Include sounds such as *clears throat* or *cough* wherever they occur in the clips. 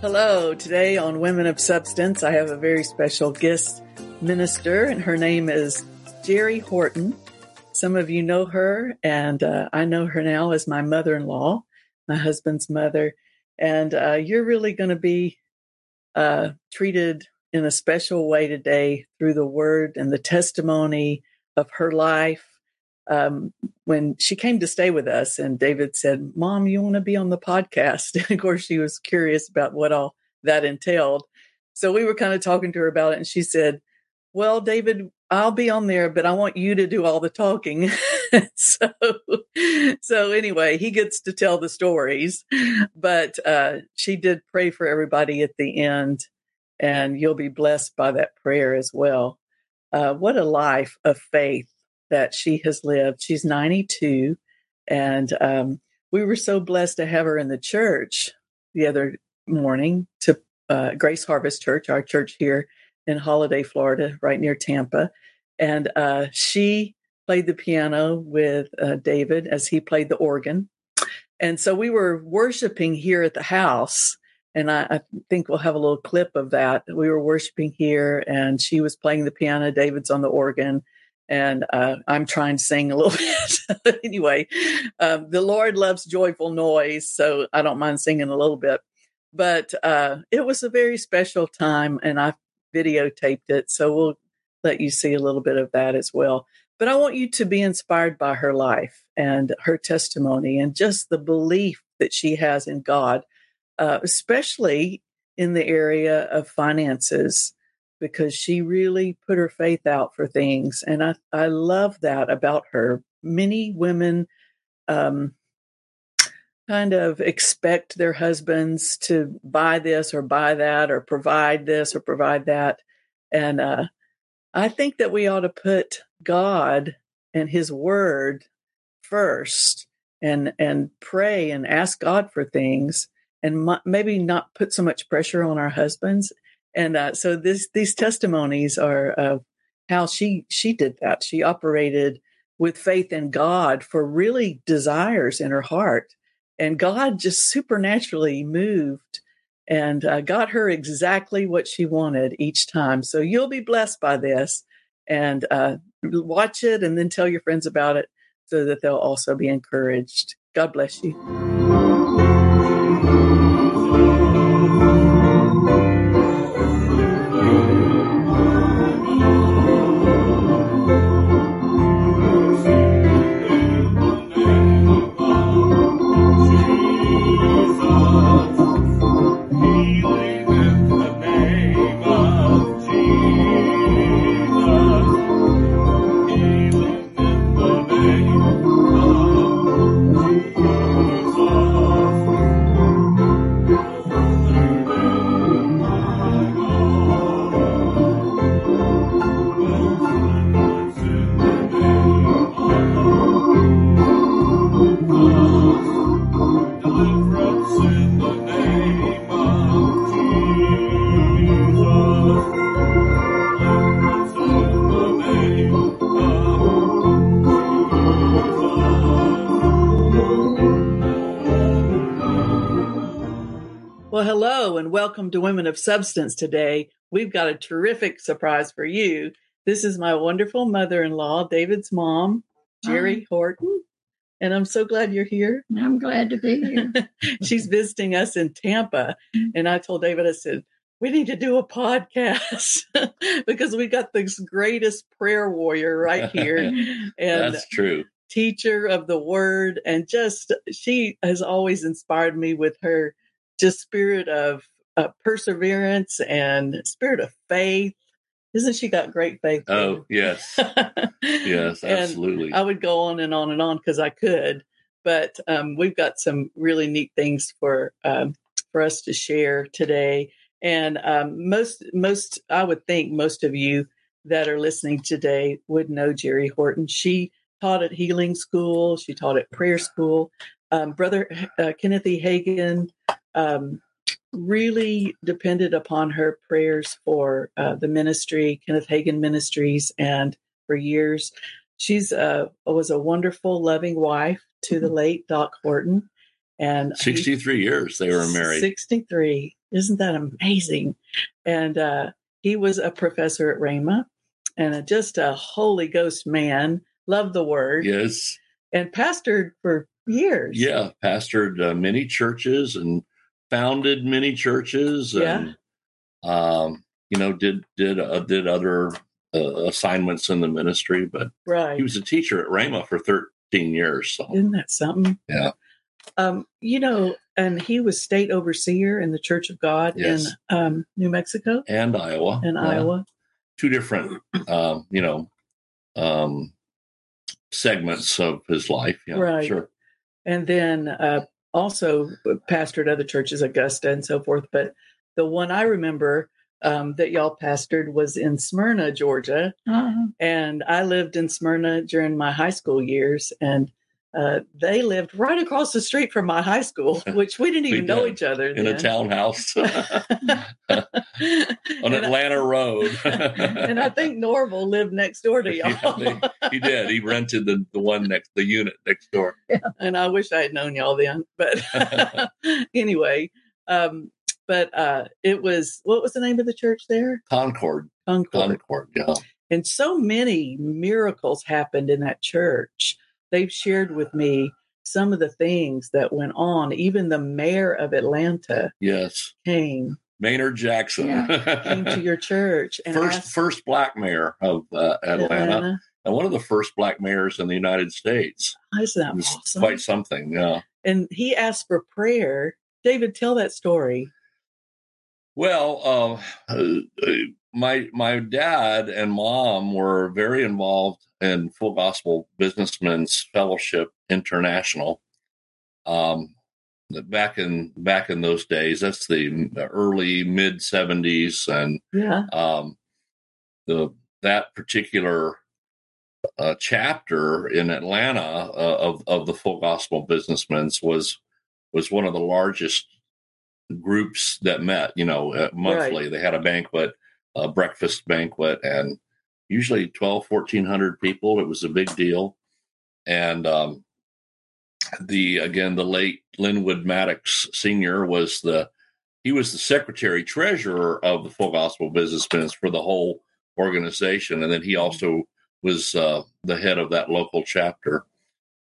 Hello. Today on Women of Substance, I have a very special guest minister, and her name is Jeri Horton. Some of you know her, and uh, I know her now as my mother in law, my husband's mother. And uh, you're really going to be uh, treated in a special way today through the word and the testimony of her life. Um, when she came to stay with us, and David said, Mom, you want to be on the podcast? *laughs* And of course, she was curious about what all that entailed. So we were kind of talking to her about it, and she said, Well, David, I'll be on there, but I want you to do all the talking. *laughs* so, so anyway, he gets to tell the stories, but uh, she did pray for everybody at the end and you'll be blessed by that prayer as well. Uh, what a life of faith that she has lived. She's 92, and um, we were so blessed to have her in the church the other morning to uh, Grace Harvest Church, our church here in Holiday, Florida, right near Tampa. And uh, she played the piano with uh, David as he played the organ. And so we were worshiping here at the house and I, I, think we'll have a little clip of that. We were worshiping here, and she was playing the piano. David's on the organ, and uh, I'm trying to sing a little *laughs* bit. anyway, um, the Lord loves joyful noise, so I don't mind singing a little bit. But uh, it was a very special time, and I videotaped it, so we'll let you see a little bit of that as well. But I want you to be inspired by her life and her testimony, and just the belief that she has in God uh, especially in the area of finances, because she really put her faith out for things. And I, I love that about her. Many women um, kind of expect their husbands to buy this or buy that or provide this or provide that. And uh, I think that we ought to put God and His Word first and and pray and ask God for things and maybe not put so much pressure on our husbands. And uh, so this these testimonies are of how she she did that. She operated with faith in God for really desires in her heart, and God just supernaturally moved and uh, got her exactly what she wanted each time. So you'll be blessed by this, and uh, watch it, and then tell your friends about it so that they'll also be encouraged. God bless you. Welcome to Women of Substance today. We've got a terrific surprise for you. This is my wonderful mother in law, David's mom, Jeri Hi. Horton. And I'm so glad you're here. I'm glad to be here. *laughs* She's visiting us in Tampa. Mm. And I told David, I said, we need to do a podcast *laughs* because we got this greatest prayer warrior right here. *laughs* And that's true. Teacher of the word. And just, she has always inspired me with her just spirit of uh, perseverance and spirit of faith. Isn't she got great faith? Oh, yes. *laughs* yes, absolutely. I would go on and on and on because I could, but um, we've got some really neat things for um, for us to share today. And um, most, most, I would think most of you that are listening today would know Jeri Horton. She taught at Healing School. She taught at Prayer School. Um, Brother uh, Kenneth E. Hagin um, really depended upon her prayers for uh, the ministry, Kenneth Hagin Ministries, and for years. She's uh, was a wonderful, loving wife to the late Doc Horton, And 63 he, years they were married. 63. Isn't that amazing? And uh, he was a professor at Rhema and just a Holy Ghost man, loved the word. Yes. And pastored for years. Yeah, pastored uh, many churches and founded many churches and yeah. um, you know did did uh, did other uh, assignments in the ministry, but right. he was a teacher at Rhema for 13 years. So. Isn't that something? Yeah. Um, you know, and he was state overseer in the Church of God yes. in um, New Mexico and Iowa. And yeah. Iowa. Two different, um, you know, um, segments of his life. Yeah, right. Sure. And then uh, also pastored other churches, Augusta and so forth. But the one I remember um, that y'all pastored was in Smyrna, Georgia. Uh-huh. And I lived in Smyrna during my high school years. And uh, they lived right across the street from my high school, *laughs* which we didn't even we know each other in then. a townhouse *laughs* *laughs* on and Atlanta I, Road. and I think Norval lived next door to y'all. Yeah, they, he did. He rented the, the one next, the unit next door. Yeah, and I wish I had known y'all then. But anyway, um, but uh, it was what was the name of the church there? Concord. Concord. Concord. Yeah. And so many miracles happened in that church. They've shared with me some of the things that went on. Even the mayor of Atlanta, yes, came. Maynard Jackson yeah, came to your church. And first, asked, first black mayor of uh, Atlanta, Atlanta, and one of the first black mayors in the United States. Isn't that awesome? Quite something, yeah. And he asked for prayer. David, tell that story. Well, uh, my my dad and mom were very involved in Full Gospel Businessmen's Fellowship International. Um, back in back in those days, that's the early mid seventies, and yeah, um, the that particular uh, chapter in Atlanta uh, of of the Full Gospel Businessmen's was was one of the largest groups that met, you know, uh, monthly. Right. They had a banquet, a breakfast banquet, and usually 12, 1400 people. It was a big deal. And um, the, again, the late Linwood Maddox Sr. was the, he was the secretary treasurer of the Full Gospel Businessmen for the whole organization. And then he also was uh, the head of that local chapter.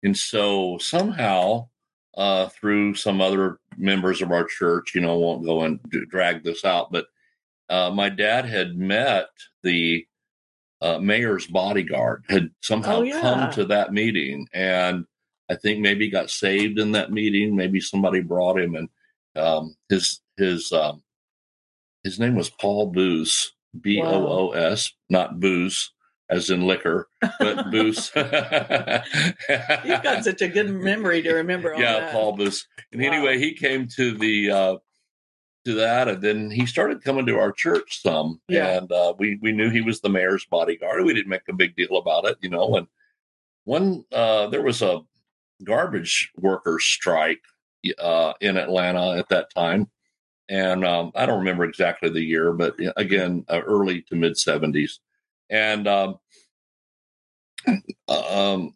And so somehow, uh, through some other members of our church. You know, won't go and drag this out, but uh, my dad had met the uh, mayor's bodyguard, had somehow oh, yeah. come to that meeting, and I think maybe got saved in that meeting. Maybe somebody brought him, and um, his his um, his name was Paul Boos, B O O S, not booze as in liquor, but *laughs* Boos. You've got such a good memory to remember. *laughs* yeah, that. Paul Boos. And wow. anyway, he came to the uh, to that, and then he started coming to our church some. Yeah. And uh, we we knew he was the mayor's bodyguard. We didn't make a big deal about it, you know. And one uh, there was a garbage workers strike uh, in Atlanta at that time. And um, I don't remember exactly the year, but again, uh, early to mid 70s and um, *clears throat* um,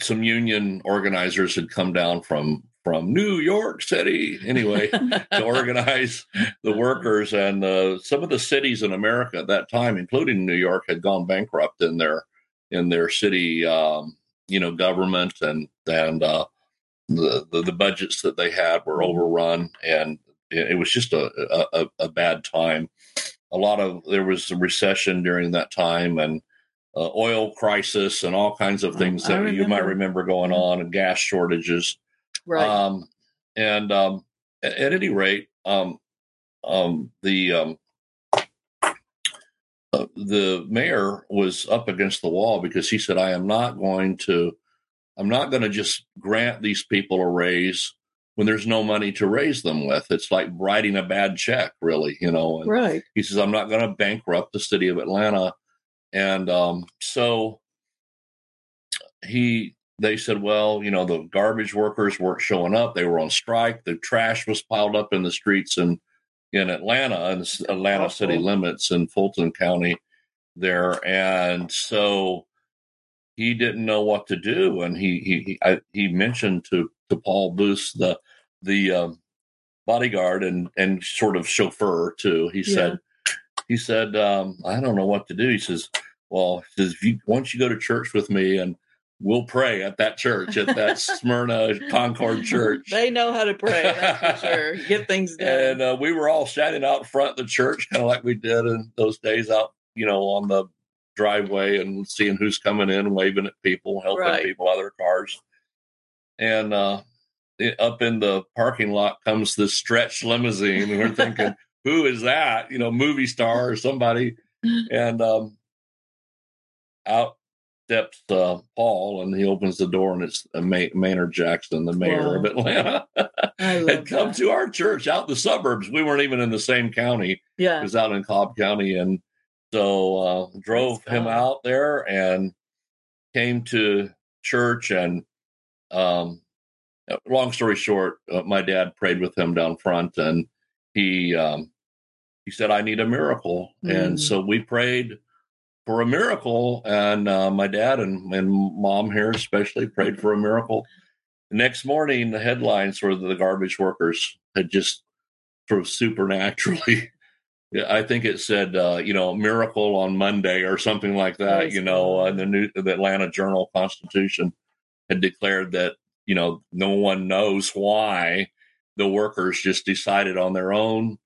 some union organizers had come down from from New York City. Anyway *laughs* to organize the workers and uh, some of the cities in America at that time, including New York, had gone bankrupt in their in their city, um, you know, government and and uh, the, the, the budgets that they had were overrun, and it was just a, a, a bad time. A lot of there was a recession during that time and uh, oil crisis and all kinds of things that you might remember. going on and gas shortages. Right. Um, and um, at, at, any rate, um, um the um, uh, the mayor was up against the wall because he said, "I am not going to, I'm not going to just grant these people a raise when there's no money to raise them with. It's like writing a bad check, really, you know. And right. He says, I'm not going to bankrupt the city of Atlanta. And um, so he, they said, well, you know, the garbage workers weren't showing up. They were on strike. The trash was piled up in the streets in, in Atlanta and Atlanta oh, city limits in Fulton County there. And so he didn't know what to do. And he, he, he, I, he mentioned to to Paul Boos the the um, bodyguard and and sort of chauffeur too. He said, he said, um, I don't know what to do. He says, well, he says, you, once you go to church with me and we'll pray at that church, at that *laughs* Smyrna Concord church. They know how to pray, that's for sure. *laughs* Get things done. And uh, we were all standing out front of the church, kind of like we did in those days out, you know, on the driveway and seeing who's coming in, waving at people, helping Right. people out of their cars. And uh, up in the parking lot comes this stretch limousine, and we're thinking, *laughs* who is that? You know, movie star or somebody. And um, out steps uh, Paul, and he opens the door, and it's May- Maynard Jackson, the mayor Wow. of Atlanta, *laughs* had come that. to our church out in the suburbs. We weren't even in the same county it Yeah. was out in Cobb County, and so uh, drove him out there and came to church. And um, uh, long story short, uh, my dad prayed with him down front, and he um, he said, "I need a miracle," and Mm. so we prayed for a miracle. And uh, my dad and and mom here especially prayed for a miracle. The next morning, the headlines were that the garbage workers had just sort of supernaturally. *laughs* I think it said, uh, you know, miracle on Monday or something like that. Praise you know, uh, the new the Atlanta Journal Constitution had declared that you know no one knows why the workers just decided on their own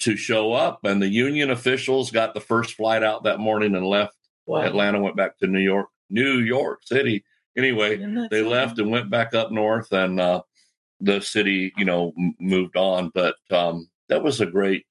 to show up, and the union officials got the first flight out that morning and left. Wow. Atlanta went back to New York, New York City. Anyway, they something? left and went back up north and uh, the city you know m- moved on but um, that was a great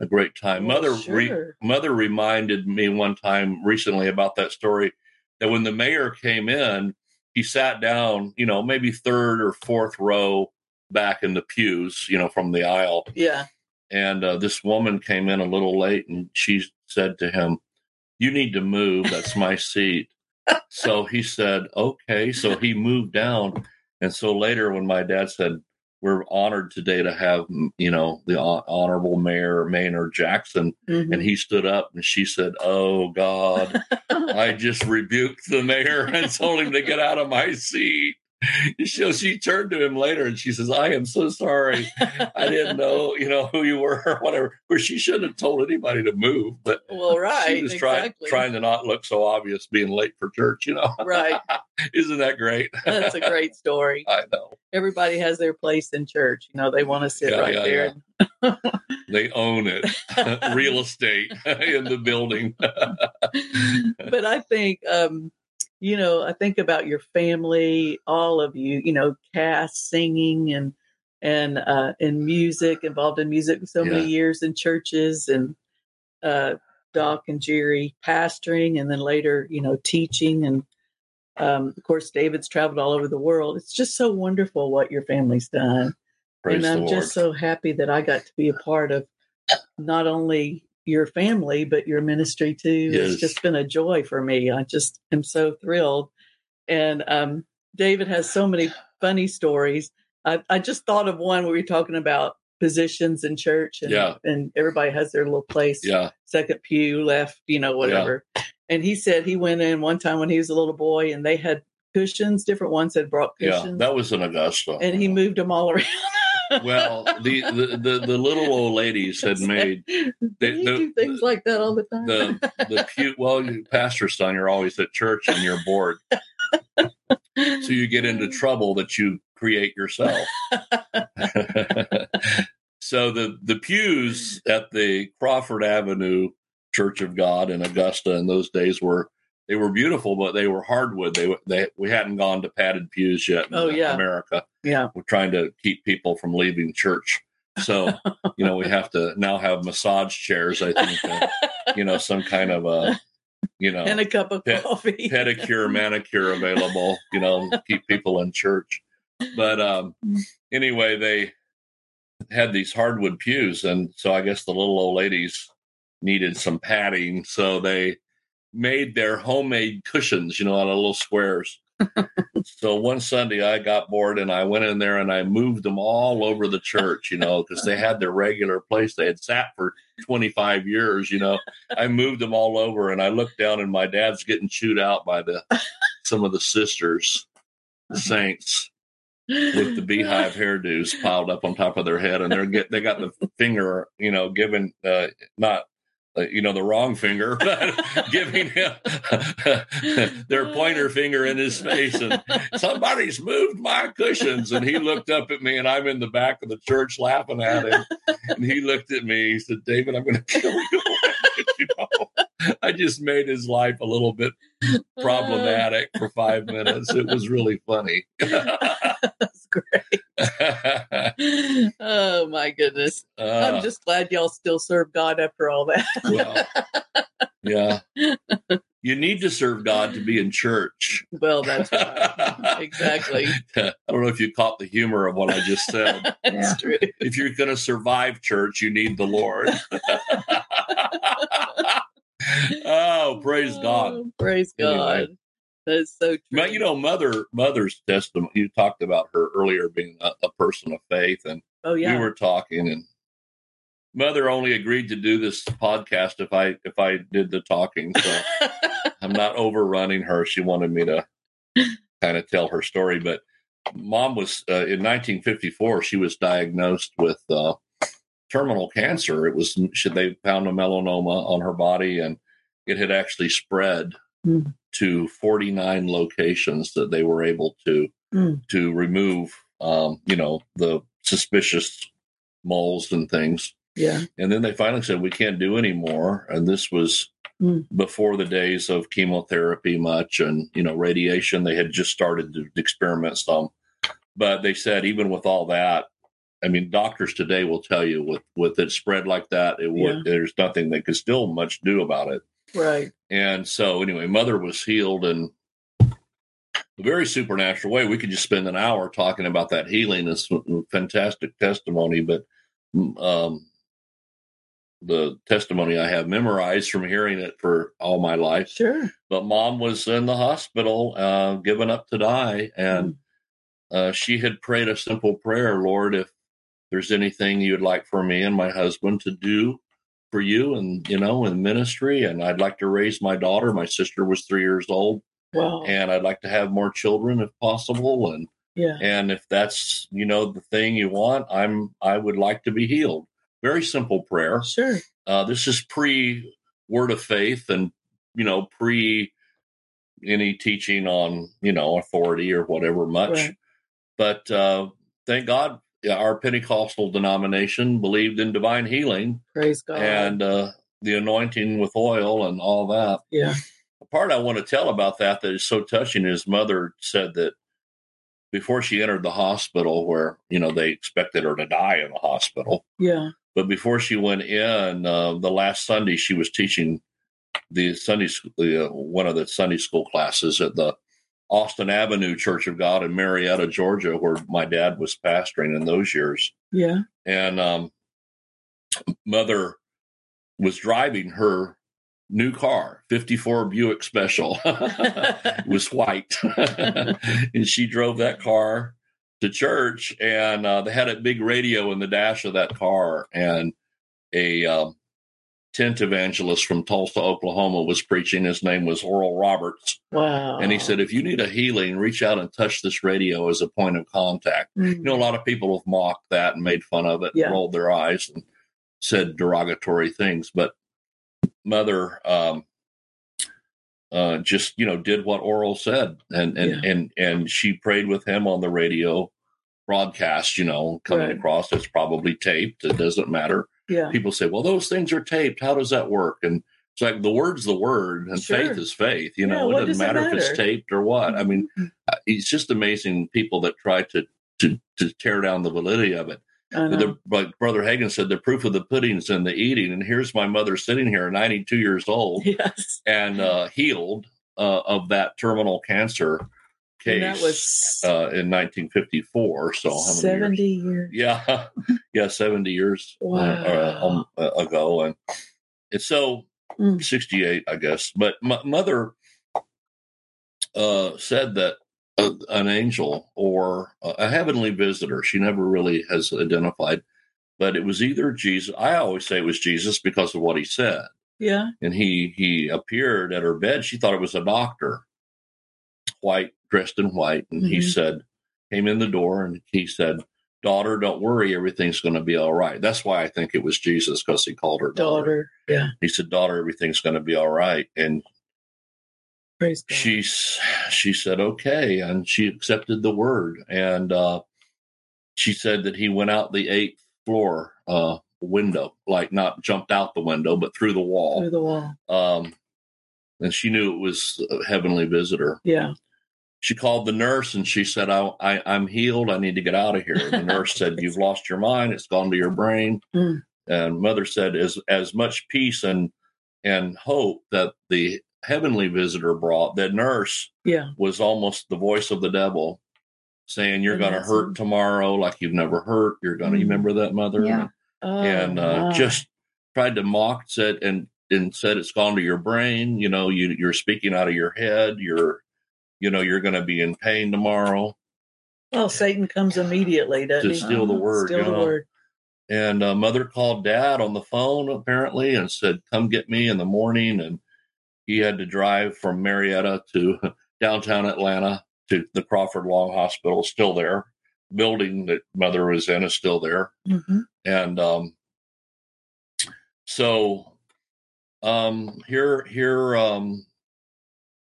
a great time Well, mother re- mother reminded me one time recently about that story that when the mayor came in he sat down you know maybe third or fourth row back in the pews you know from the aisle Yeah. And uh, this woman came in a little late and she said to him you need to move. That's my seat. So he said okay. So he moved down. And so later when my dad said we're honored today to have you know the hon- honorable mayor maynard jackson Mhm. and he stood up and she said oh god. *laughs* I just rebuked the mayor and told him to get out of my seat *laughs* so she turned to him later and she says i am so sorry I didn't *laughs* know, you know, who you were *laughs* or whatever. Where she shouldn't have told anybody to move, but well, right. she was trying exactly. trying to not look so obvious being late for church. You know, Right. isn't that great? That's a great story. I know Everybody has their place in church. You know, they want to sit Yeah, right yeah, there. they own it, real estate in the building. but I think, um, you know, I think about your family, all of you, you know, Cass singing and and uh, in music, involved in music for so many years in churches, and uh, Doc and Jeri pastoring, and then later, you know, teaching, and um, of course, David's traveled all over the world. It's just so wonderful what your family's done. Praise and I'm just so happy that I got to be a part of not only your family but your ministry too. Yes. It's just been a joy for me. I just am so thrilled. And um, David has so many funny stories. I, I just thought of one where we were talking about positions in church, and Yeah. and everybody has their little place, yeah, second pew, left, you know, whatever. And he said he went in one time when he was a little boy, and they had cushions. Different ones had brought cushions. yeah, that was in Augusta. and he moved them all *laughs* around. Well, the, the the the little old ladies *laughs* had made they- you the- do things like that all the time? the the *laughs* pew. Well, you pastor son, you're always at church and you're bored, so you get into trouble that you create yourself. *laughs* so the the pews at the Crawford Avenue Church of God in Augusta in those days were they were beautiful, but they were hardwood. They they we hadn't gone to padded pews yet in Oh, yeah. America. yeah. We're trying to keep people from leaving church. So you know we have to now have massage chairs. I think uh, you know some kind of a you know and a cup of Pet- coffee. *laughs* pedicure manicure available you know keep people in church but um anyway they had these hardwood pews and so i guess the little old ladies needed some padding so they made their homemade cushions you know out of little squares. *laughs* So one sunday i got bored and i went in there and i moved them all over the church you know because they had their regular place they had sat for 25 years you know. I moved them all over, and I looked down, and my dad's getting chewed out by the some of the sisters, the saints, with the beehive hairdos piled up on top of their head, and they're get they got the finger, you know, given uh, not Uh, you know the wrong finger, *laughs* giving him *laughs* their pointer finger in his face, and somebody's moved my cushions, and he looked up at me, and I'm in the back of the church laughing at him, and he looked at me, he said, "David, I'm going to kill you." *laughs* you know? I just made his life a little bit problematic for five minutes. It was really funny. That's *laughs* great. oh my goodness. Uh, I'm just glad y'all still serve God after all that. well, yeah. You need to serve God to be in church. Well, that's right. *laughs* exactly. I don't know if you caught the humor of what I just said. *laughs* that's true. If you're going to survive church, you need the Lord oh, praise God! Oh, praise God! Anyway. That's so true. You know, mother, mother's testimony. You talked about her earlier being a, a person of faith, and oh yeah, we were talking, and mother only agreed to do this podcast if I if I did the talking. So *laughs* I'm not overrunning her. She wanted me to kind of tell her story, but mom was uh, in 1954. She was diagnosed with uh, terminal cancer. It was should they found a melanoma on her body, and it had actually spread mm. To 49 locations that they were able to mm. to remove. Um, you know the suspicious moles and things. Yeah. And then they finally said we can't do anymore, and this was mm. before the days of chemotherapy much and you know radiation. They had just started to experiment some, but they said even with all that, I mean, doctors today will tell you with with it spread like that, it would yeah. there's nothing they could still much do about it. Right. And so anyway, mother was healed in a very supernatural way. We could just spend an hour talking about that healing. It's fantastic testimony, but um, the testimony I have memorized from hearing it for all my life. Sure. But mom was in the hospital, uh, given up to die, and. Mm. Uh, she had prayed a simple prayer, Lord, if there's anything you'd like for me and my husband to do for you and you know in ministry and i'd like to raise my daughter. My sister was three years old wow. and i'd like to have more children if possible and yeah. and if that's you know the thing you want i'm i would like to be healed. Very simple prayer. Sure. Uh, this is pre word of faith and you know pre any teaching on you know authority or whatever much. Right. but uh, thank god our Pentecostal denomination believed in divine healing. Praise God. And uh, the anointing with oil and all that. Yeah. The part I want to tell about that that is so touching his mother said that before she entered the hospital, where, you know, they expected her to die in the hospital. Yeah. But before she went in, uh, the last Sunday, she was teaching the Sunday school, uh, one of the Sunday school classes at the Austin Avenue Church of God in Marietta, Georgia, where my dad was pastoring in those years. Yeah. And um, mother was driving her new car, 54 Buick Special. it *laughs* was white. *laughs* and she drove that car to church, and uh, they had a big radio in the dash of that car. And a um, tent evangelist from Tulsa, Oklahoma, was preaching. His name was Oral Roberts. Wow. And he said, if you need a healing, reach out and touch this radio as a point of contact. Mm-hmm. You know, a lot of people have mocked that and made fun of it, yeah. and rolled their eyes and said derogatory things. But Mother um, uh, just, you know, did what Oral said. And, and, yeah. and, and she prayed with him on the radio broadcast, you know, coming right. across. It's probably taped. It doesn't matter yeah. people say, well, those things are taped. How does that work? And it's like the word's the word and sure. faith is faith. You know, yeah, it doesn't matter, it matter, if it's taped or what. I mean, mm-hmm. uh, it's just amazing people that try to to to tear down the validity of it. The, like Brother Hagin said, the proof of the pudding is in the eating. And here's my mother sitting here, 92 years old, *laughs* yes. and uh, healed uh, of that terminal cancer case that was uh, in 1954. So 70 years? years? Yeah, *laughs* yeah, 70 years wow. uh, um, uh, ago, and it's so mm. 68, I guess. But my mother uh, said that a, an angel or a heavenly visitor, she never really has identified, but it was either Jesus. I always say it was Jesus because of what he said. Yeah. And he he appeared at her bed. She thought it was a doctor, white dressed in white, and mm-hmm. he said, came in the door and he said, Daughter, don't worry, everything's going to be all right. That's why I think it was Jesus because he called her daughter. Daughter. Yeah. He said, Daughter, everything's going to be all right. And Praise God. she's she said okay and she accepted the word and uh she said that he went out the eighth floor uh window like not jumped out the window but through the wall through the wall. um and she knew it was a heavenly visitor Yeah. She called the nurse and she said I, I i'm healed i need to get out of here the nurse said *laughs* you've lost your mind it's gone to your brain Mm. and mother said as as much peace and and hope that the heavenly visitor brought that nurse Yeah. was almost the voice of the devil saying you're going to hurt tomorrow like you've never hurt you're going to Mm. remember that mother Yeah. Oh, and uh, my. just tried to mock said and and said it's gone to your brain you know you you're speaking out of your head you're you know you're going to be in pain tomorrow well, Satan comes immediately, doesn't to he? steal the Uh-huh. word Steal you the word. and uh, mother called dad on the phone apparently and said come get me in the morning and he had to drive from marietta to *laughs* downtown atlanta to the crawford long hospital still there building that mother was in is still there hmm and um so um here here um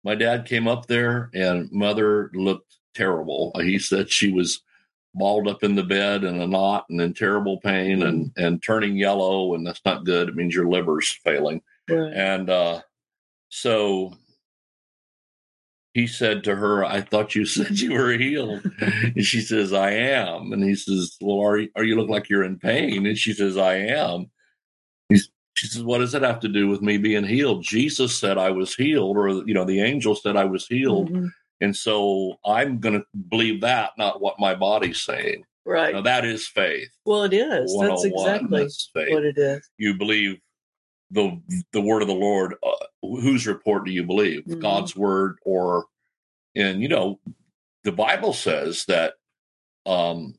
my dad came up there and mother looked terrible. He said she was balled up in the bed in a knot and in terrible pain and and turning yellow and that's not good. It means your liver's failing. Right. and uh so he said to her i thought you *laughs* said you were healed. And she says i am. And he says well are you, are you look like you're in pain? And she says i am she says what does that have to do with me being healed jesus said i was healed or you know the angel said i was healed Mhm. and so i'm going to believe that not what my body's saying Right. now that is faith well, it is. That's exactly that's what it is. you believe the the word of the Lord. Uh, whose report do you believe? Mhm. God's word, or and you know, the Bible says that um,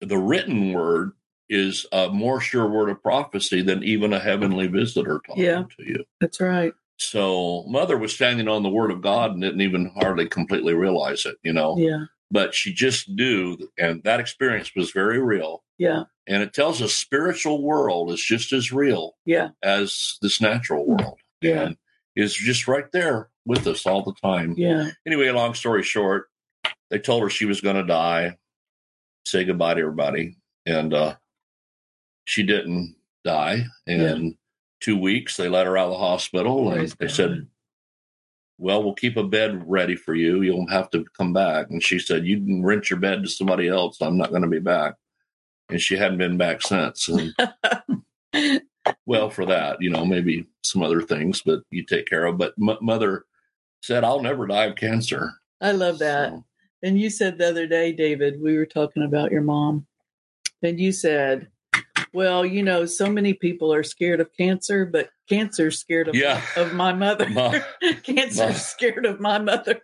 the written word is a more sure word of prophecy than even a heavenly visitor talking Yeah. to you. That's right. So, mother was standing on the word of God and didn't even hardly completely realize it, you know. Yeah. But she just knew, and that experience was very real. Yeah. And it tells us spiritual world is just as real Yeah. as this natural world. Yeah. And is just right there with us all the time. Yeah. Anyway, long story short, they told her she was going to die, say goodbye to everybody. And uh, she didn't die. And two weeks, they let her out of the hospital and they said, well, we'll keep a bed ready for you. You'll have to come back. And she said, You can rent your bed to somebody else. I'm not going to be back. And she hadn't been back since. And *laughs* well, for that, you know, maybe some other things, but you take care of. But m- mother said, I'll never die of cancer. I love that. So, And you said the other day, David, we were talking about your mom, and you said, "Well, you know, so many people are scared of cancer, but cancer's scared of Yeah. *laughs* of my mother. Ma- *laughs* *laughs* cancer's ma- scared of my mother."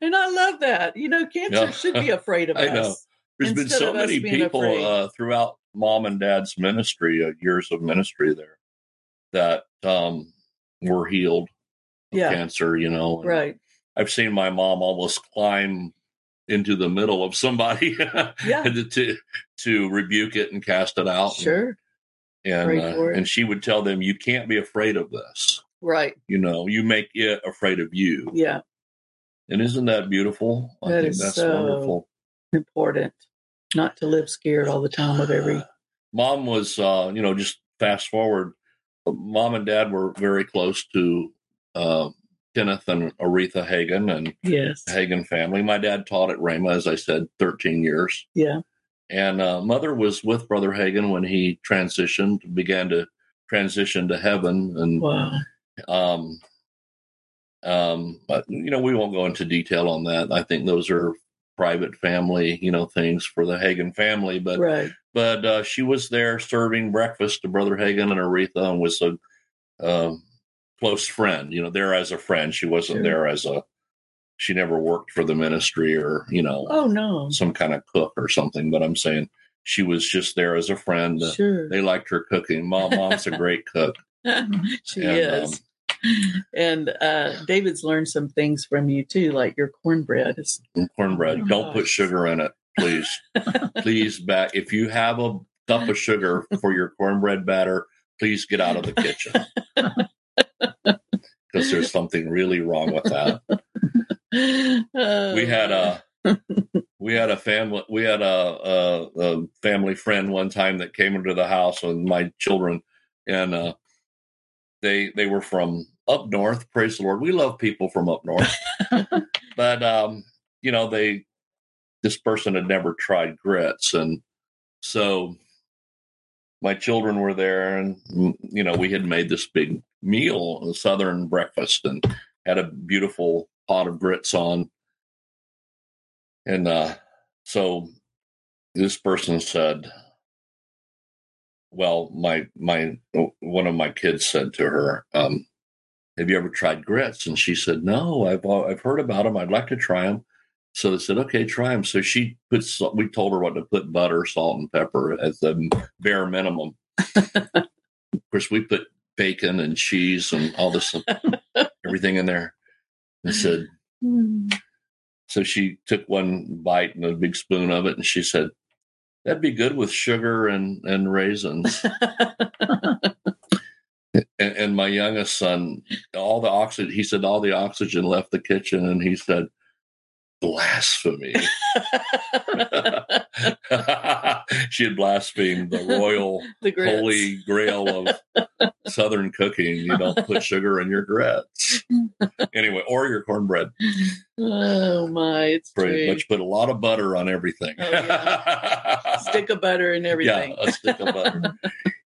And I love that. You know, cancer Yeah. should be afraid of I us. know. There's been so many people uh, throughout mom and dad's ministry, uh, years of ministry there, that um, were healed of Yeah. cancer, you know. and Right. I've seen my mom almost climb into the middle of somebody Yeah. to, to rebuke it and cast it out. Sure. And Pray uh, and she would tell them, "You can't be afraid of this. Right. You know, you make it afraid of you." Yeah. And isn't that beautiful? I That think is that's so- wonderful. Important. Not to live scared all the time of every. *sighs* Mom was, uh, you know, just fast forward. Mom and Dad were very close to uh, Kenneth and Aretha Hagin and Yes. Hagin family. My dad taught at Rhema, as I said, 13 years. Yeah. And uh, mother was with Brother Hagin when he transitioned, began to transition to heaven. And, Wow. um, um, but, you know, we won't go into detail on that. I think those are private family, you know, things for the Hagin family. But, Right. but uh, she was there serving breakfast to Brother Hagin and Aretha and was a um close friend, you know, there as a friend. She wasn't Sure. there as a, she never worked for the ministry or, you know, Oh no. some kind of cook or something, but I'm saying she was just there as a friend. Sure. They liked her cooking. Mom, mom's a great cook. *laughs* she And, is. um, and uh, David's learned some things from you too, like your cornbread. Is, cornbread. Oh, Don't put sugar in it, please. please back. If you have a cup of sugar for your cornbread batter, please get out of the kitchen *laughs* because there's something really wrong with that. We had a *laughs* we had a family we had a, a, a family friend one time that came into the house with my children and uh they they were from up north. Praise the lord. We love people from up north. *laughs* But um you know they this person had never tried grits and so my children were there and you know we had made this big meal a southern breakfast and had a beautiful pot of grits on and uh, so this person said, "Well, my my one of my kids said to her, um, have you ever tried grits?" And she said, "No, I've I've heard about them. I'd like to try them." So they said, "Okay, try them." So she put. We told her what to put: butter, salt, and pepper as the bare minimum. *laughs* of course, we put bacon and cheese and all this everything in there. And said, Hmm. so she took one bite and a big spoon of it, and she said, "That'd be good with sugar and and raisins." *laughs* and, and my youngest son, all the oxygen, he said, all the oxygen left the kitchen, and he said, "Blasphemy!" *laughs* *laughs* *laughs* she had blasphemed the royal *laughs* the holy grail of *laughs* southern cooking. You don't put sugar in your grits, anyway, or your cornbread. Oh my, it's Pretty true. much put a lot of butter on everything. Oh, yeah. Stick of butter and everything. Yeah, a stick of butter.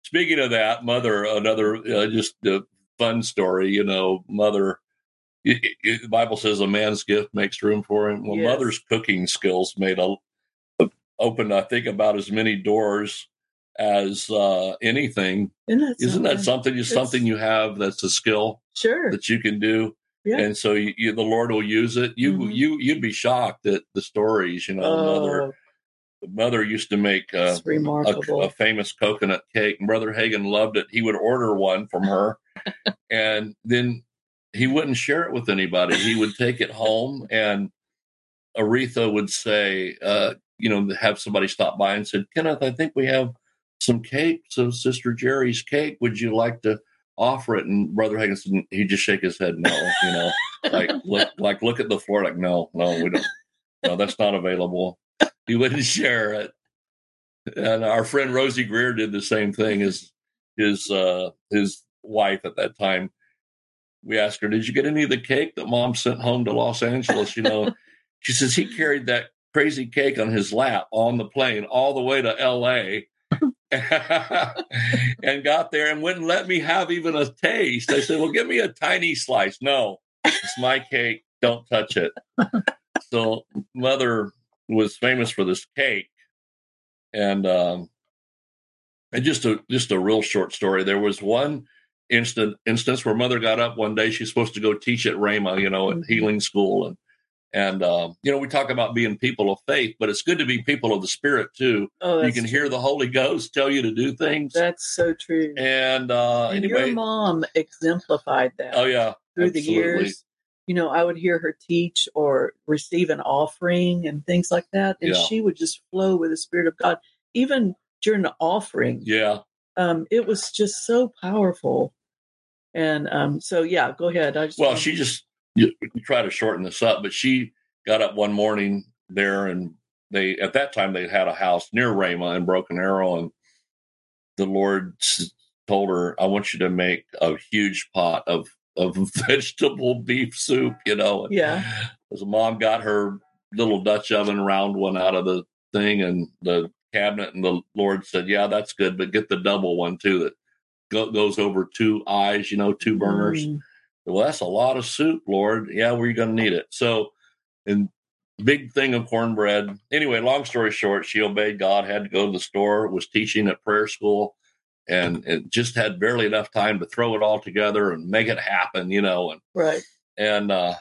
Speaking of that, mother, another uh, just a fun story. You know, mother. The Bible says a man's gift makes room for him. Well, Yes. mother's cooking skills made a opened, I think, about as many doors as uh, anything. Isn't that Isn't that something? Just something you have that's a skill Sure. that you can do, Yeah. and so you, you, the Lord will use it. You Mhm. you you'd be shocked at the stories. You know, mother Oh, mother used to make. Uh, a, a famous coconut cake. And Brother Hagin loved it. He would order one from her, *laughs* and then he wouldn't share it with anybody. He would take it home, and Aretha would say, uh, you know, have somebody stop by and said, Kenneth, I think we have some cake, so Sister Jeri's cake. Would you like to offer it? And Brother said, he'd just shake his head, no, you know, like *laughs* look, like look at the floor, like no, no, we don't, no, that's not available. He wouldn't *laughs* share it and our friend Rosey Grier did the same thing. His his uh, his wife at that time. We asked her, "Did you get any of the cake that Mom sent home to Los Angeles?" You know, she says he carried that crazy cake on his lap on the plane all the way to L.A. *laughs* and got there and wouldn't let me have even a taste. I said, "Well, give me a tiny slice." No, it's my cake. Don't touch it. So, mother was famous for this cake and um, and just a just a real short story. There was one instant instance where mother got up one day. She's supposed to go teach at Rhema, you know, at Mhm. healing school, and and um, you know we talk about being people of faith, but it's good to be people of the Spirit too. oh, you can true. hear the Holy Ghost tell you to do things, That's so true. and uh, and anyway, your mom exemplified that oh yeah, through the years. You know, I would hear her teach or receive an offering and things like that, and Yeah. she would just flow with the Spirit of God. Even during the offering, yeah. um, it was just so powerful. And um, so, yeah, go ahead. I just Well, she just you, you try to shorten this up, but she got up one morning there, and they at that time they had a house near Rhema in Broken Arrow, and the Lord told her, "I want you to make a huge pot of of *laughs* vegetable beef soup." You know, and Yeah. As mom got her little Dutch oven round one out of the thing and the cabinet, and the Lord said, "Yeah, that's good, but get the double one too that go, goes over two eyes. You know, two burners." Mm, Well, that's a lot of soup, Lord. Yeah, we're going to need it. So, and big thing of cornbread. Anyway, long story short, she obeyed God, had to go to the store, was teaching at prayer school, and it just had barely enough time to throw it all together and make it happen, you know. And right. and uh,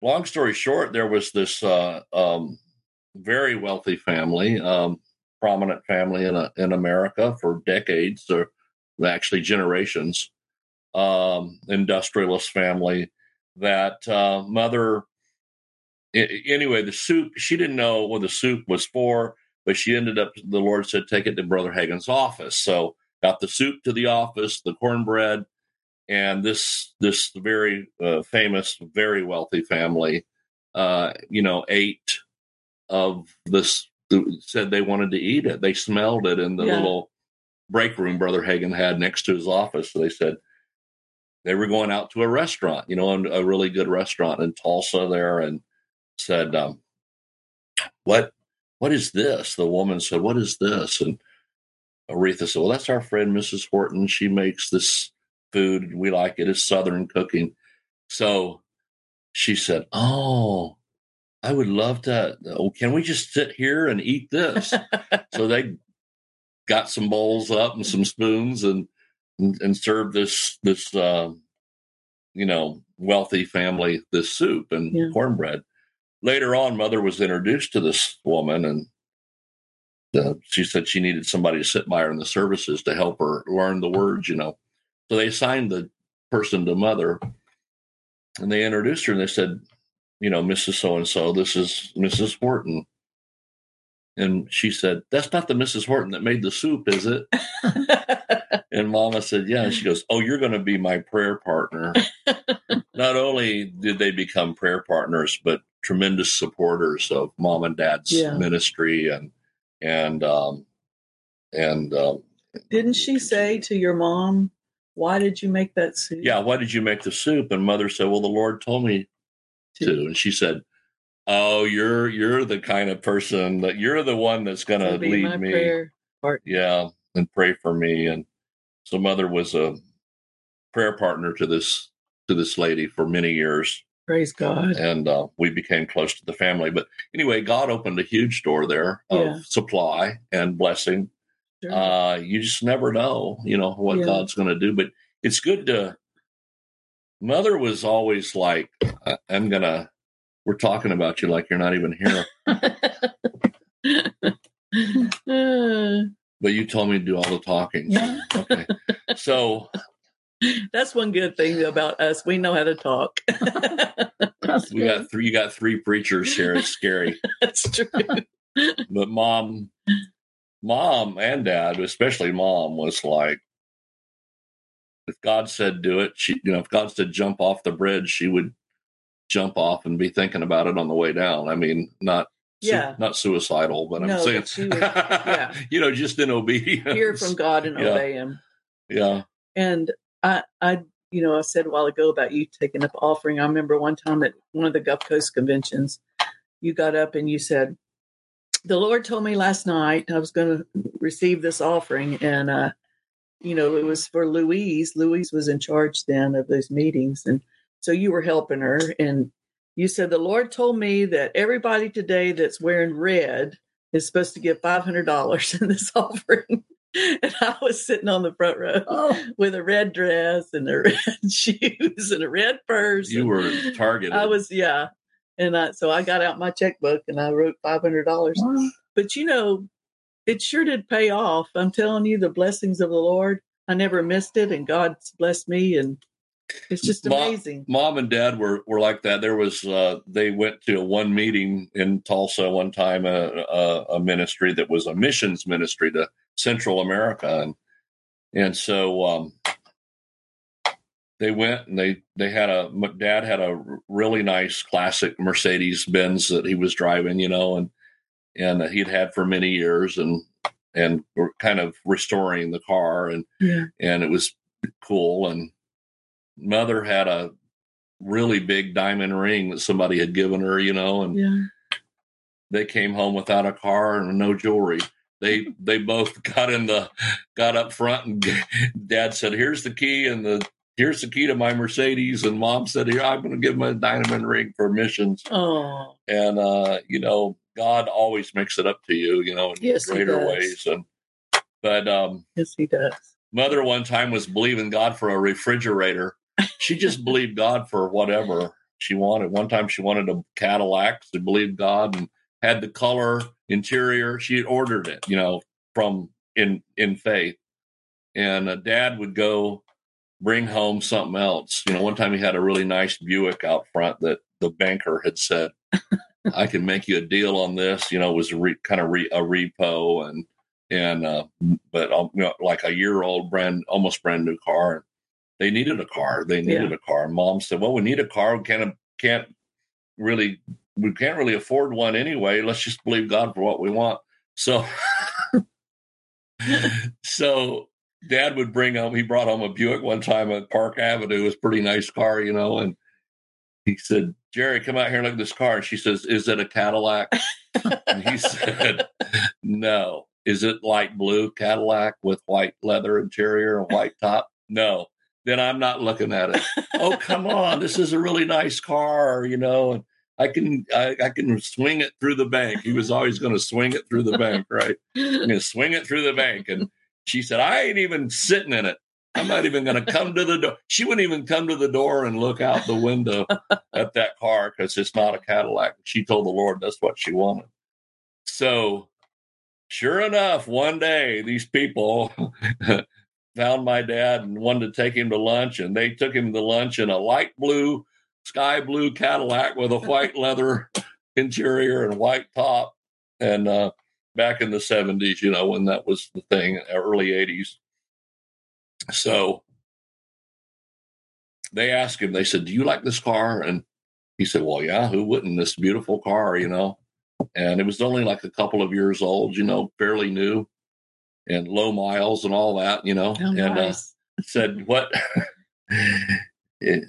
long story short, there was this uh, um, very wealthy family, um, prominent family in uh, in America for decades, or actually generations um, industrialist family. That uh, mother, anyway, the soup. She didn't know what the soup was for, but she ended up. The Lord said, "Take it to Brother Hagin's office." So got the soup to the office, the cornbread, and this this very uh, famous, very wealthy family, uh, you know, ate of this. Said they wanted to eat it. They smelled it in the Yeah. little break room Brother Hagin had next to his office. So they said they were going out to a restaurant, you know, a really good restaurant in Tulsa there, and said, um, "What, what is this?" The woman said, "What is this?" And Aretha said, "Well, that's our friend Mrs. Horton. She makes this food. We like it. It's Southern cooking." So she said, "Oh." I would love to. Oh, can we just sit here and eat this? *laughs* so they got some bowls up and some spoons and and, and served this this um, you know wealthy family this soup and Yeah. cornbread. Later on, mother was introduced to this woman, and uh, she said she needed somebody to sit by her in the services to help her learn the words. You know, so they assigned the person to mother, and they introduced her, and they said, you know, Mrs. So and So, this is Mrs. Horton. And she said, That's not the Mrs. Horton that made the soup, is it? *laughs* And Mama said, Yeah. And she goes, Oh, you're going to be my prayer partner. *laughs* Not only did they become prayer partners, but tremendous supporters of mom and dad's Yeah. ministry and and um and um, Didn't she say to your mom, "Why did you make that soup?" yeah, why did you make the soup? And mother said, Well, the Lord told me to. And she said, Oh, you're you're the kind of person that you're the one that's going to To lead me. prayer yeah and pray for me and so mother was a prayer partner to this to this lady for many years Praise God. and uh, we became close to the family but anyway god opened a huge door there of Yeah. supply and blessing Sure. uh, you just never know you know what Yeah. god's going to do but it's good to mother was always like "I- i'm gonna we're talking about you like you're not even here *laughs* but you told me to do all the talking Yeah. okay so that's one good thing about us. We know how to talk. *laughs* we got three you got three preachers here it's scary *laughs* that's true. but mom mom and dad especially mom was like if god said do it she you know if god said jump off the bridge she would jump off and be thinking about it on the way down i mean not su- Yeah. not suicidal but i'm No, saying was- yeah. *laughs* you know just in obedience Hear from God and Yeah. obey Him. yeah And I, I, you know, I said a while ago about you taking up offering. I remember one time at one of the Gulf Coast conventions, you got up and you said, "The Lord told me last night I was going to receive this offering, and uh, you know, it was for Louise. Louise was in charge then of those meetings, and so you were helping her. And you said the Lord told me that everybody today that's wearing red is supposed to give five hundred dollars *laughs* in this offering." *laughs* And I was sitting on the front row Oh, with a red dress and a *laughs* red shoes and a red purse. you were targeted I was, yeah. And I, so I got out my checkbook and I wrote $500. wow. But you know, it sure did pay off. I'm telling you, the blessings of the Lord, I never missed it. And God's blessed me. And it's just amazing. mom and dad were were like that. There was uh, they went to one meeting in Tulsa one time, a, a, a ministry that was a missions ministry to Central America, and and so um, they went and they they had a dad had a really nice classic Mercedes Benz that he was driving, you know, and and he'd had for many years, and and were kind of restoring the car, and Yeah. and it was cool. And mother had a really big diamond ring that somebody had given her, you know, and Yeah. they came home without a car and no jewelry. They *laughs* they both got in the got up front and dad said, "Here's the key and the here's the key to my Mercedes." And mom said, "Here, I'm going to give him a diamond ring for missions." Oh, And uh, you know, God always makes it up to you, you know, in Yes, greater ways. And but um, yes, he does. mother one time was believing God for a refrigerator. She just believed God for whatever she wanted. One time she wanted a Cadillac. She believed God and had the color interior. She had ordered it, you know, from in in faith. And uh, dad would go bring home something else. You know, one time he had a really nice Buick out front that the banker had said, *laughs* I can make you a deal on this. You know, it was a re, kind of re, a repo and, and, uh, but um, you know, like a year old brand, almost brand new car. They needed a car. They needed yeah. a car. Mom said, well, we need a car. We can't, can't really, we can't really afford one anyway. Let's just believe God for what we want. So, *laughs* so dad would bring home, he brought home a Buick one time at Park Avenue. It was a pretty nice car, you know, and he said, Jeri, come out here and look at this car. And she says, Is it a Cadillac? and he *laughs* said, No. Is it light blue Cadillac with white leather interior and white top? No. Then I'm not looking at it. oh, come on. This is a really nice car, you know, and I can I, I can swing it through the bank. He was always going to swing it through the bank, right? I'm going to swing it through the bank. And she said, I ain't even sitting in it. I'm not even going to come to the door. She wouldn't even come to the door and look out the window at that car because it's not a Cadillac. She told the Lord that's what she wanted. So, sure enough, one day these people *laughs* found my dad and wanted to take him to lunch, and they took him to lunch in a light blue, sky blue Cadillac with a white leather *laughs* interior and white top. And uh, back in the 70s, you know, when that was the thing, early 80s so they asked him, they said, Do you like this car? And he said, Well, yeah, who wouldn't? This beautiful car, you know? And it was only like a couple of years old, you know, fairly new and low miles and all that, you know. Oh, and uh, nice. uh, said, What? *laughs* it,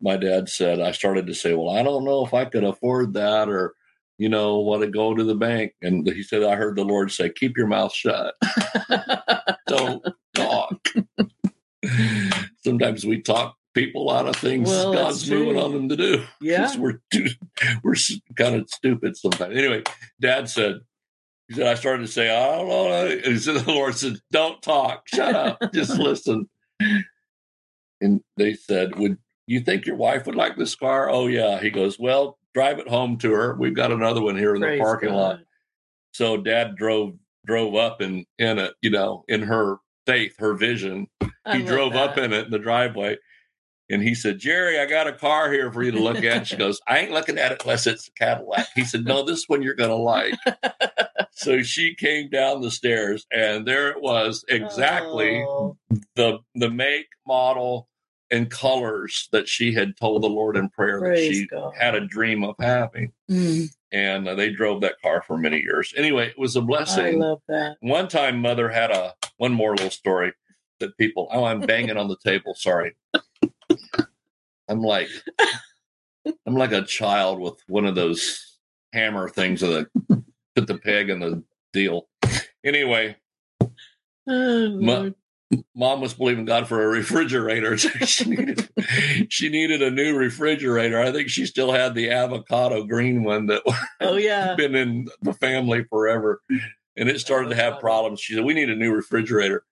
my dad said, I started to say, Well, I don't know if I could afford that or, you know, want to go to the bank. And he said, I heard the Lord say, Keep your mouth shut. *laughs* don't talk. Sometimes we talk people out of things well, God's moving on them to do. *laughs* Yeah, we're too, we're kind of stupid sometimes. Anyway, Dad said. He said, I started to say, I don't know. And he said, the Lord said, Don't talk. Shut up. *laughs* Just listen. And they said, Would you think your wife would like this car? Oh, yeah. He goes, Well, drive it home to her. We've got another one here in Praise the parking God. lot. So dad drove drove up in in it, you know, in her faith, her vision. I he drove that. up in it in the driveway. And he said, Jeri, I got a car here for you to look at. she goes, I ain't looking at it unless it's a Cadillac. He said, No, this one you're going to like. *laughs* so she came down the stairs, and there it was exactly oh. the, the make, model, and colors that she had told the Lord in prayer Praise that she God. had a dream of having. Mm. And uh, they drove that car for many years. Anyway, it was a blessing. I love that. One time, mother had a one more little story that people. Oh, I'm banging on the table. Sorry. I'm like, I'm like a child with one of those hammer things that put the peg in the deal. Anyway, oh, mom was believing God for a refrigerator. *laughs* she needed she needed a new refrigerator. I think she still had the avocado green one that *laughs* oh yeah been in the family forever, and it started to have problems. She said, "We need a new refrigerator."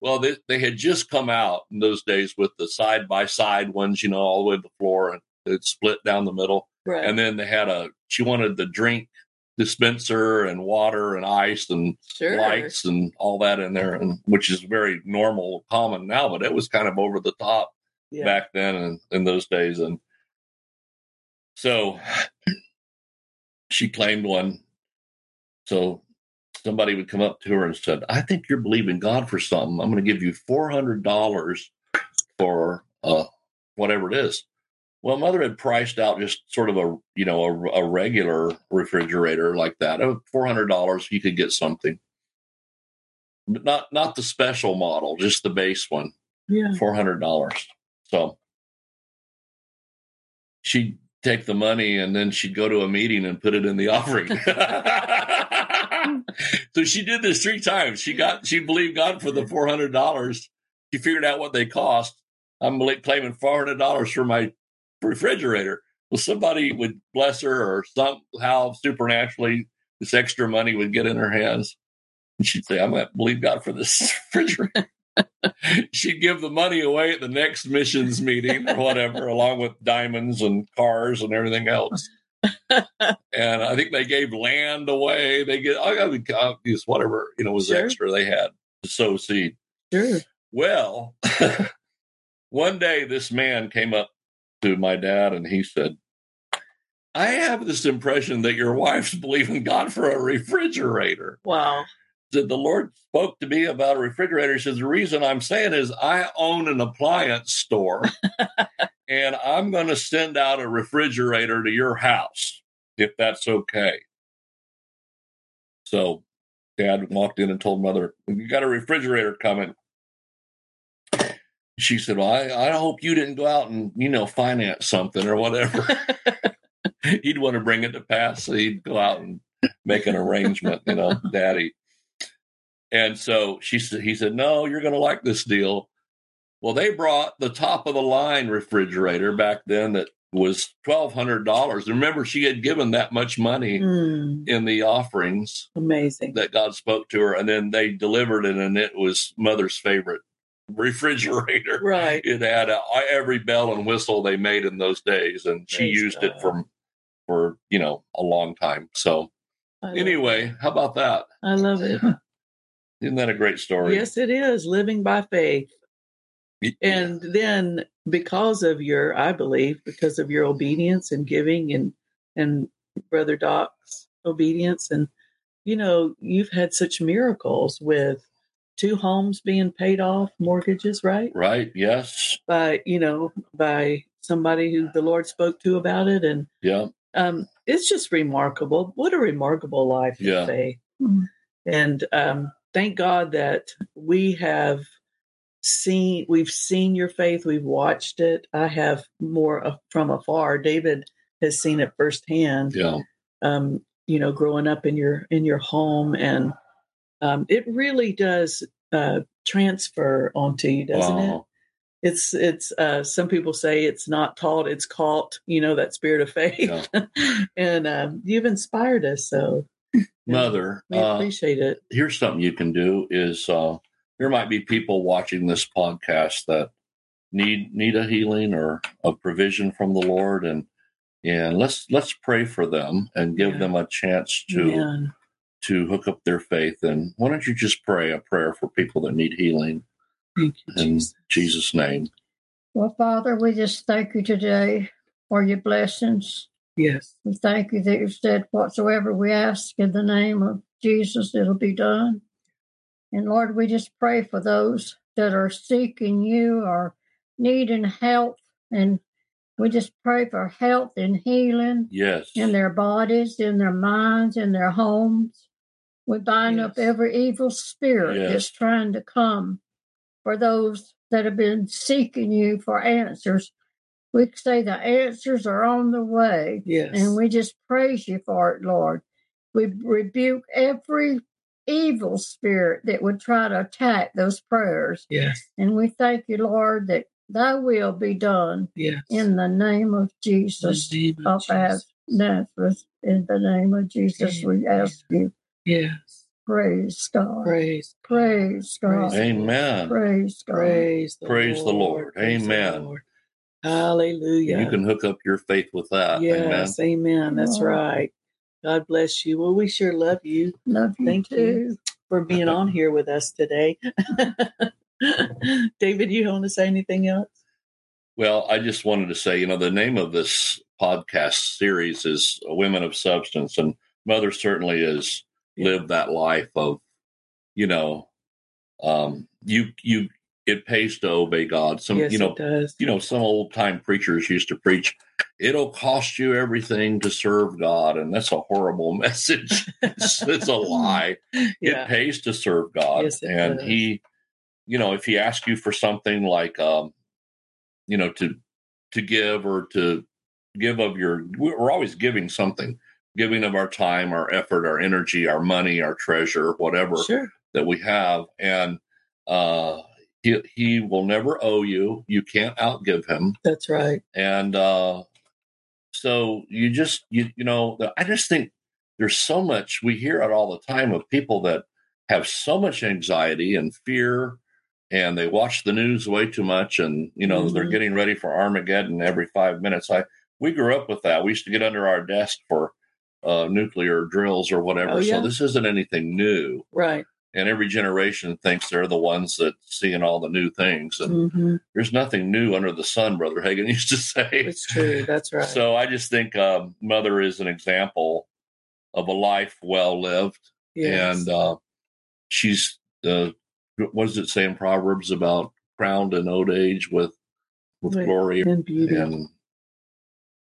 Well, they, they had just come out in those days with the side by side ones, you know, all the way to the floor, and it split down the middle. Right. And then they had a. She wanted the drink dispenser and water and ice and sure. lights and all that in there, and which is very normal, common now, but it was kind of over the top yeah. back then and in those days. And so she claimed one. So somebody would come up to her and said, "I think you're believing God for something. I'm going to give you four hundred dollars for uh, whatever it is." Well, mother had priced out just sort of a you know a, a regular refrigerator like that. Hundred dollars, you could get something, but not not the special model, just the base one. Yeah, four hundred dollars. So she'd take the money and then she'd go to a meeting and put it in the *laughs* offering. *laughs* so she did this three times. She got she believed God for the four hundred dollars. She figured out what they cost. I'm claiming four hundred dollars for my refrigerator. Well, somebody would bless her or somehow supernaturally this extra money would get in her hands. And she'd say, I'm going to believe God for this *laughs* refrigerator. *laughs* she'd give the money away at the next missions meeting or whatever, along with diamonds and cars and everything else. And I think they gave land away. They get I got to whatever you know was sure. extra they had to sow seed. Sure. Well, *laughs* one day this man came up to my dad and he said, I have this impression that your wife's *laughs* believing God for a refrigerator. Wow. Said the Lord spoke to me about a refrigerator. He says, The reason I'm saying is I own an appliance store *laughs* and I'm going to send out a refrigerator to your house if that's okay. So dad walked in and told mother, You got a refrigerator coming. She said, Well, I, I hope you didn't go out and, you know, finance something or whatever. *laughs* *laughs* he'd want to bring it to pass. So he'd go out and make an arrangement, you know, *laughs* daddy. And so she said, he said, no, you're going to like this deal. Well, they brought the top of the line refrigerator back then that was twelve hundred dollars. Remember, she had given that much money Mm, in the offerings amazing. that God spoke to her, and then they delivered it, and it was mother's favorite refrigerator. *laughs* Right. It had uh every bell and whistle they made in those days, and she Praise used it for for you know a long time. So anyway, how about that? I love it. *laughs* Isn't that a great story? Yes, it is living by faith. And then because of your, I believe, because of your obedience and giving and and Brother Doc's obedience and you know, you've had such miracles with two homes being paid off, mortgages, right? right? Yes, By, you know, by somebody who the Lord spoke to about it. And yeah, um it's just remarkable. What a remarkable life Yeah. of faith. Mm. And um thank God that we have seen we've seen your faith we've watched it. I have more uh, from afar. David has seen it firsthand yeah, um you know growing up in your in your home and um it really does uh transfer onto you doesn't it? It's it's uh some people say it's not taught it's caught you know that spirit of *laughs* faith. And um you've inspired us so Mother, we uh, appreciate it. here's something you can do: is uh, there might be people watching this podcast that need need a healing or a provision from the Lord, and and let's let's pray for them and give Yeah. them a chance to Man. to hook up their faith. And why don't you just pray a prayer for people that need healing thank you in Jesus. Jesus' name? Well, Father, we just thank you today for your blessings. yes We thank you that you said, whatsoever we ask in the name of Jesus, it'll be done. And Lord, we just pray for those that are seeking you or needing help. And we just pray for health and healing Yes, in their bodies, in their minds, in their homes. We bind up every evil spirit Yes. that's trying to come for those that have been seeking you for answers. We say the answers are on the way, yes and we just praise you for it, Lord. We rebuke every evil spirit that would try to attack those prayers. yes And we thank you, Lord, that thy will be done yes in the name of Jesus the name of of Jesus. Nazareth. In the name of Jesus, we ask you. Yes. Praise God. Praise. Praise God. Praise Amen. Praise God. Praise the Praise the Lord. Praise the Amen. Lord. Hallelujah. You can hook up your faith with that. yes, amen. That's right. God bless you. Well, we sure love you Love you Thank you. for being on here with us today. *laughs* David, you want to say anything else? Well, I just wanted to say, you know, the name of this podcast series is Women of Substance, and Mother certainly has lived that life of, you know, um, you you it pays to obey God. Some yes, you know it does. you know some old time preachers used to preach, it'll cost you everything to serve God, and that's a horrible *laughs* message. it's, it's a lie. yeah. It pays to serve God, Yes, and does. He, you know, if He asks you for something like, um, you know, to to give or to give of your, we're always giving something, giving of our time, our effort, our energy, our money, our treasure, whatever Sure. that we have, and uh, he he will never owe you. You can't outgive him, That's right. and uh, so you just you you know I just think there's so much we hear it all the time of people that have so much anxiety and fear and they watch the news way too much and you know they're Mhm. getting ready for armageddon every five minutes i we grew up with that we used to get under our desk for uh, nuclear drills or whatever Oh, yeah. so this isn't anything new Right. And every generation thinks they're the ones that seeing all the new things and mm-hmm. there's nothing new under the sun brother hagin *laughs* used to say it's true that's right so i just think um, mother is an example of a life well lived yes. and uh, she's uh, what does it say in proverbs about crowned in old age with with glory and beauty and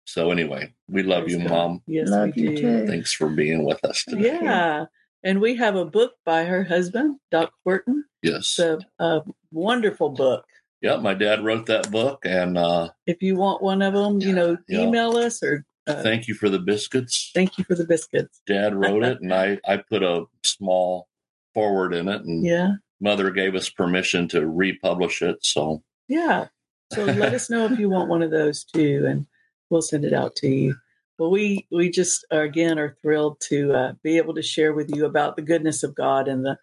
so anyway we love Praise you God. mom yes love we you do. too thanks for being with us today. yeah and we have a book by her husband, Doc Horton. Yes. It's a, a wonderful book. Yeah, my dad wrote that book. And uh, if you want one of them, you know, yeah. email us or. Uh, thank you for the biscuits. Thank you for the biscuits. Dad wrote it, and I, I put a small foreword in it. And yeah. mother gave us permission to republish it. So, yeah. So let us know if you want one of those too, and we'll send it out to you. Well, we we just are, again are thrilled to uh, be able to share with you about the goodness of God and the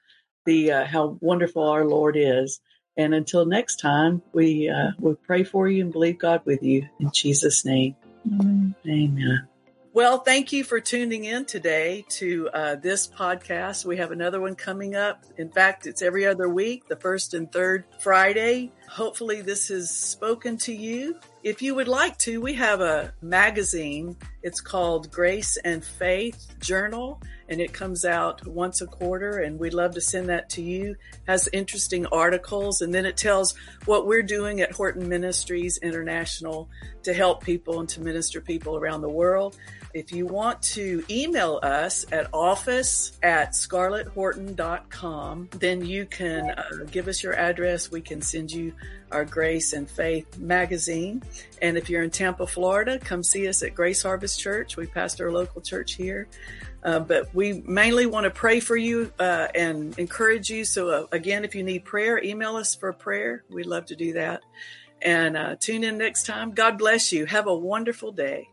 the uh, how wonderful our Lord is. And until next time, we uh, we pray for you and believe God with you in Jesus' name. Amen. Amen. Well, thank you for tuning in today to uh, this podcast. We have another one coming up. In fact, it's every other week, the first and third Friday. Hopefully, this has spoken to you. If you would like to, we have a magazine. It's called Grace and Faith Journal, and it comes out once a quarter. And we'd love to send that to you. It Has interesting articles, and then it tells what we're doing at Horton Ministries International to help people and to minister people around the world. If you want to email us at office at scarletthorton.com, then you can uh, give us your address. We can send you our Grace and Faith magazine. And if you're in Tampa, Florida, come see us at Grace Harvest Church. We pastor a local church here. Uh, but we mainly want to pray for you uh, and encourage you. So, uh, again, if you need prayer, email us for prayer. We'd love to do that. And uh, tune in next time. God bless you. Have a wonderful day.